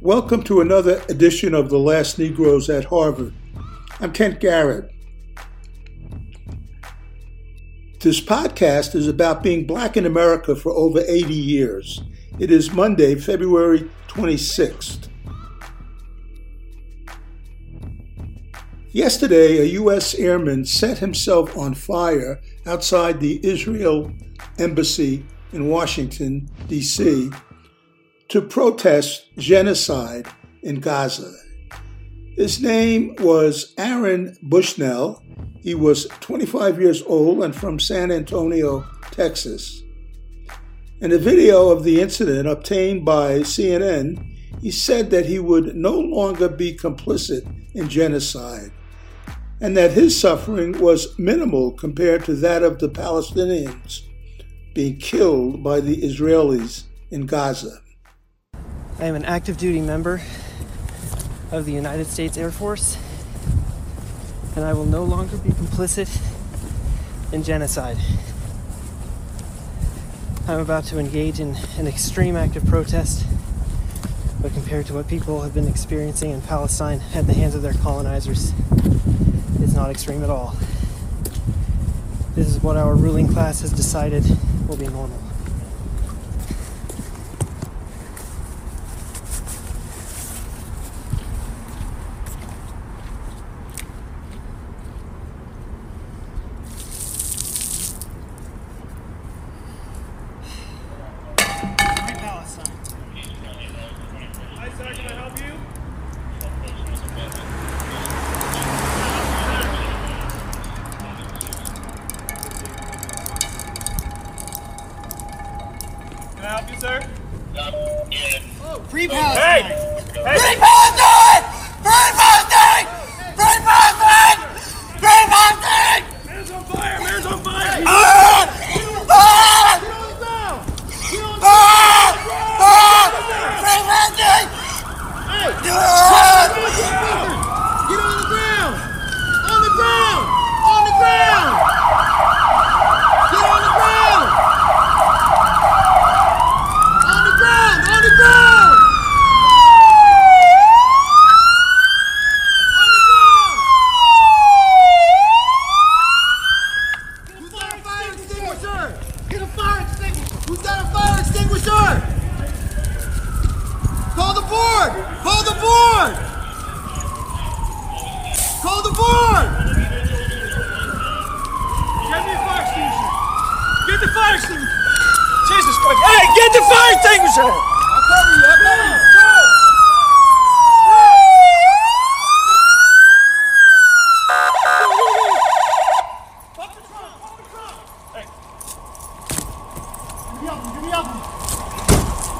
Welcome to another edition of The Last Negroes at Harvard. I'm Kent Garrett. This podcast is about being black in America for over 80 years. It is Monday, February 26th. Yesterday, a U.S. airman set himself on fire outside the Israel Embassy in Washington, D.C., to protest genocide in Gaza. His name was Aaron Bushnell. He was 25 years old and from San Antonio, Texas. In a video of the incident obtained by CNN, he said that he would no longer be complicit in genocide and that his suffering was minimal compared to that of the Palestinians being killed by the Israelis in Gaza. I am an active duty member of the United States Air Force, and I will no longer be complicit in genocide. I'm about to engage in an extreme act of protest, but compared to what people have been experiencing in Palestine at the hands of their colonizers, it's not extreme at all. This is what our ruling class has decided will be normal. Free Palestine! Hey! Free Palestine! Free Palestine! Free Palestine! Free Palestine! Man's on fire! Man's on fire! Ah! Ah! Ah! Free Palestine! Ah! Get on the ground! On the ground! On the ground! Get on the ground! On the ground! On the ground! On the ground! Who's got a fire extinguisher? Get a fire extinguisher! Who's got a extinguisher? Call the board! Call the board! Call the board! Get me a fire extinguisher! Get the fire extinguisher! Jesus Christ! Hey, get the fire extinguisher! I'll cover you. I'll cover you. Pop the trunk, pop the trunk. Hey. Give me up, give me up.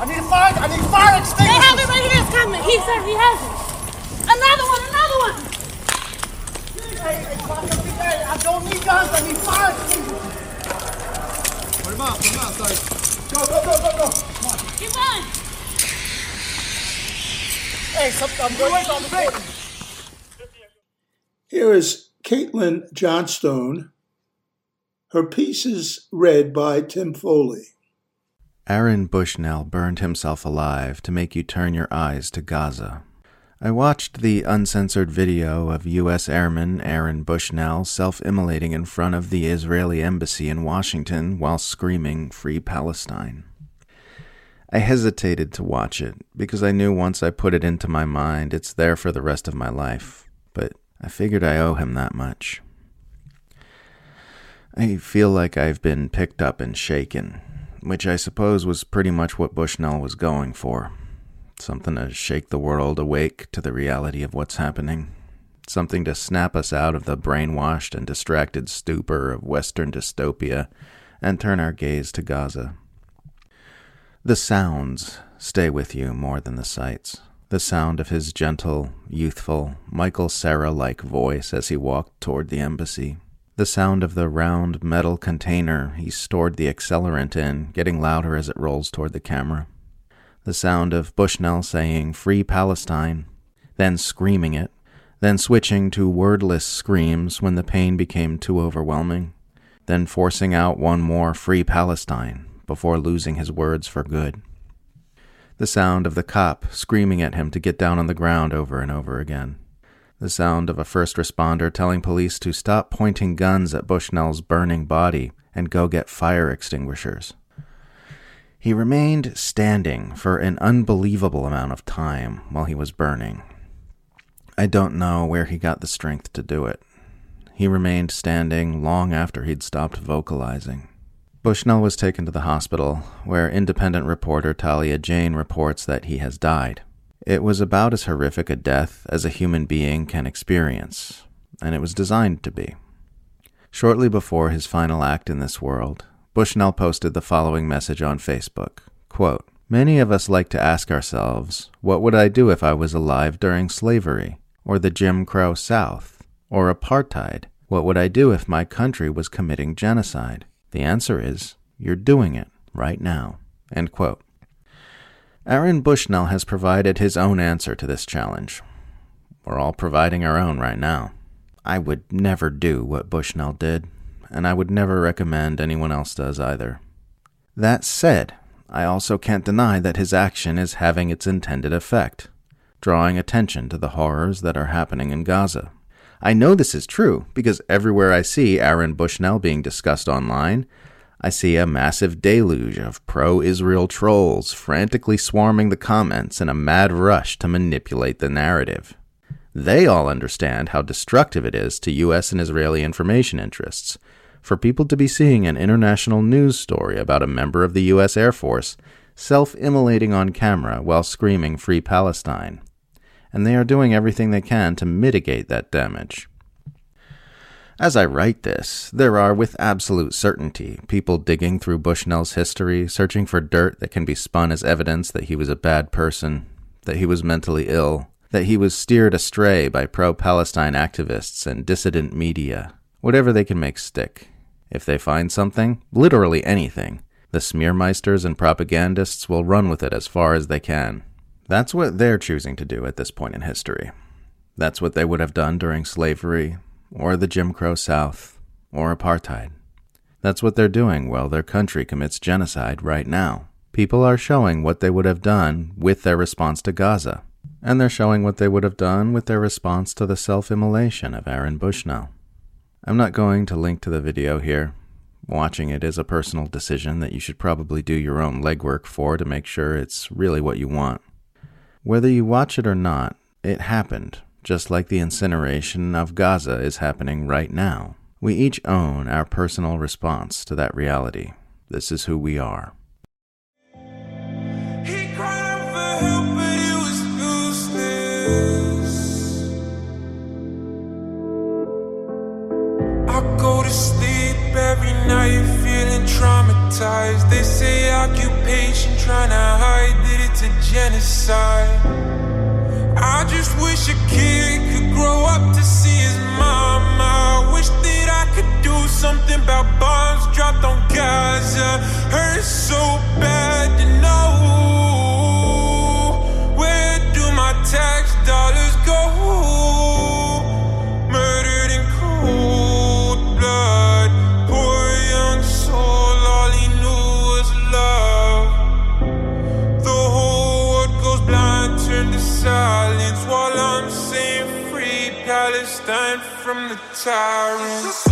I need a fire, I need a fire They extinguisher. have it right here. It's coming. He said he has it. Another one. Another one. Hey, hey, fuck up the day. I don't need guns, I need fire extinguishers. Put him out, put him sorry. Go, go, go, go, go. Come on. Keep on. Hey, I'm going to recording. Here is Caitlin Johnstone. Her piece is read by Tim Foley. Aaron Bushnell burned himself alive to make you turn your eyes to Gaza. I watched the uncensored video of U.S. Airman Aaron Bushnell self immolating in front of the Israeli embassy in Washington while screaming, Free Palestine. I hesitated to watch it because I knew once I put it into my mind, it's there for the rest of my life, but I figured I owe him that much. I feel like I've been picked up and shaken, which I suppose was pretty much what Bushnell was going for. Something to shake the world awake to the reality of what's happening. Something to snap us out of the brainwashed and distracted stupor of Western dystopia and turn our gaze to Gaza. The sounds stay with you more than the sights. The sound of his gentle, youthful, Michael Cera like voice as he walked toward the embassy. The sound of the round metal container he stored the accelerant in, getting louder as it rolls toward the camera. The sound of Bushnell saying, Free Palestine, then screaming it, then switching to wordless screams when the pain became too overwhelming, then forcing out one more Free Palestine before losing his words for good. The sound of the cop screaming at him to get down on the ground over and over again. The sound of a first responder telling police to stop pointing guns at Bushnell's burning body and go get fire extinguishers. He remained standing for an unbelievable amount of time while he was burning. I don't know where he got the strength to do it. He remained standing long after he'd stopped vocalizing. Bushnell was taken to the hospital, where independent reporter Talia Jane reports that he has died. It was about as horrific a death as a human being can experience, and it was designed to be. Shortly before his final act in this world, Bushnell posted the following message on Facebook quote, Many of us like to ask ourselves, what would I do if I was alive during slavery, or the Jim Crow South, or apartheid? What would I do if my country was committing genocide? The answer is, you're doing it right now. End quote. Aaron Bushnell has provided his own answer to this challenge. We're all providing our own right now. I would never do what Bushnell did, and I would never recommend anyone else does either. That said, I also can't deny that his action is having its intended effect, drawing attention to the horrors that are happening in Gaza. I know this is true because everywhere I see Aaron Bushnell being discussed online, I see a massive deluge of pro Israel trolls frantically swarming the comments in a mad rush to manipulate the narrative. They all understand how destructive it is to U.S. and Israeli information interests for people to be seeing an international news story about a member of the U.S. Air Force self immolating on camera while screaming Free Palestine and they are doing everything they can to mitigate that damage. As I write this, there are with absolute certainty people digging through Bushnell's history, searching for dirt that can be spun as evidence that he was a bad person, that he was mentally ill, that he was steered astray by pro Palestine activists and dissident media, whatever they can make stick. If they find something, literally anything, the smearmeisters and propagandists will run with it as far as they can. That's what they're choosing to do at this point in history. That's what they would have done during slavery, or the Jim Crow South, or apartheid. That's what they're doing while their country commits genocide right now. People are showing what they would have done with their response to Gaza, and they're showing what they would have done with their response to the self immolation of Aaron Bushnell. I'm not going to link to the video here. Watching it is a personal decision that you should probably do your own legwork for to make sure it's really what you want. Whether you watch it or not, it happened, just like the incineration of Gaza is happening right now. We each own our personal response to that reality. This is who we are. Every night feeling traumatized. They say occupation trying to hide that it's a genocide. I just wish a kid could grow up to see his mama. I wish that I could do something about bombs dropped on Gaza. Hurts so Palestine from the tyrants.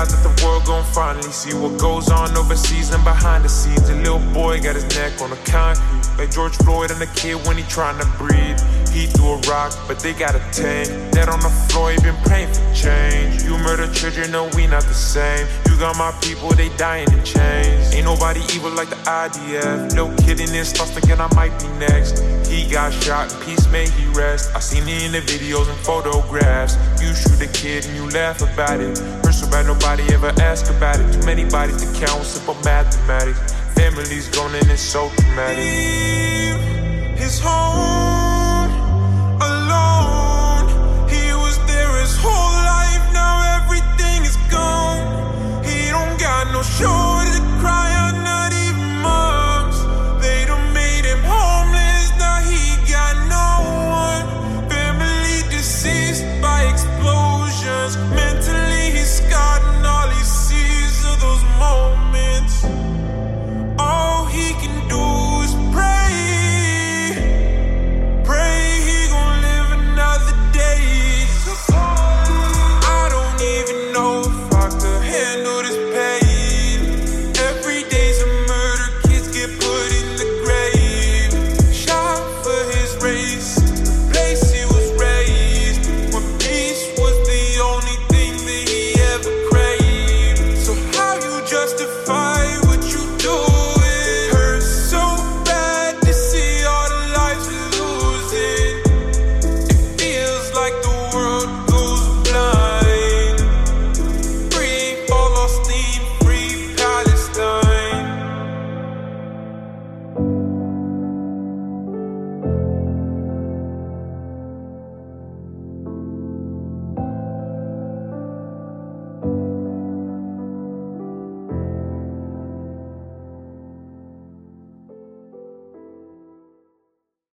God that the world gon' finally see what goes on overseas and behind the scenes. A little boy got his neck on the concrete. Like George Floyd and the kid when he trying to breathe. He threw a rock, but they got a tank. Dead on the floor, he been praying for change. You murder children know we not the same. Got my people, they dying in chains. Ain't nobody evil like the IDF. No kidding, this thoughts thinking I might be next. He got shot, in peace may he rest. I seen it in the videos and photographs. You shoot a kid and you laugh about it. So bad nobody ever ask about it. Too many bodies to count simple mathematics. Families gone and it's so traumatic. His home place.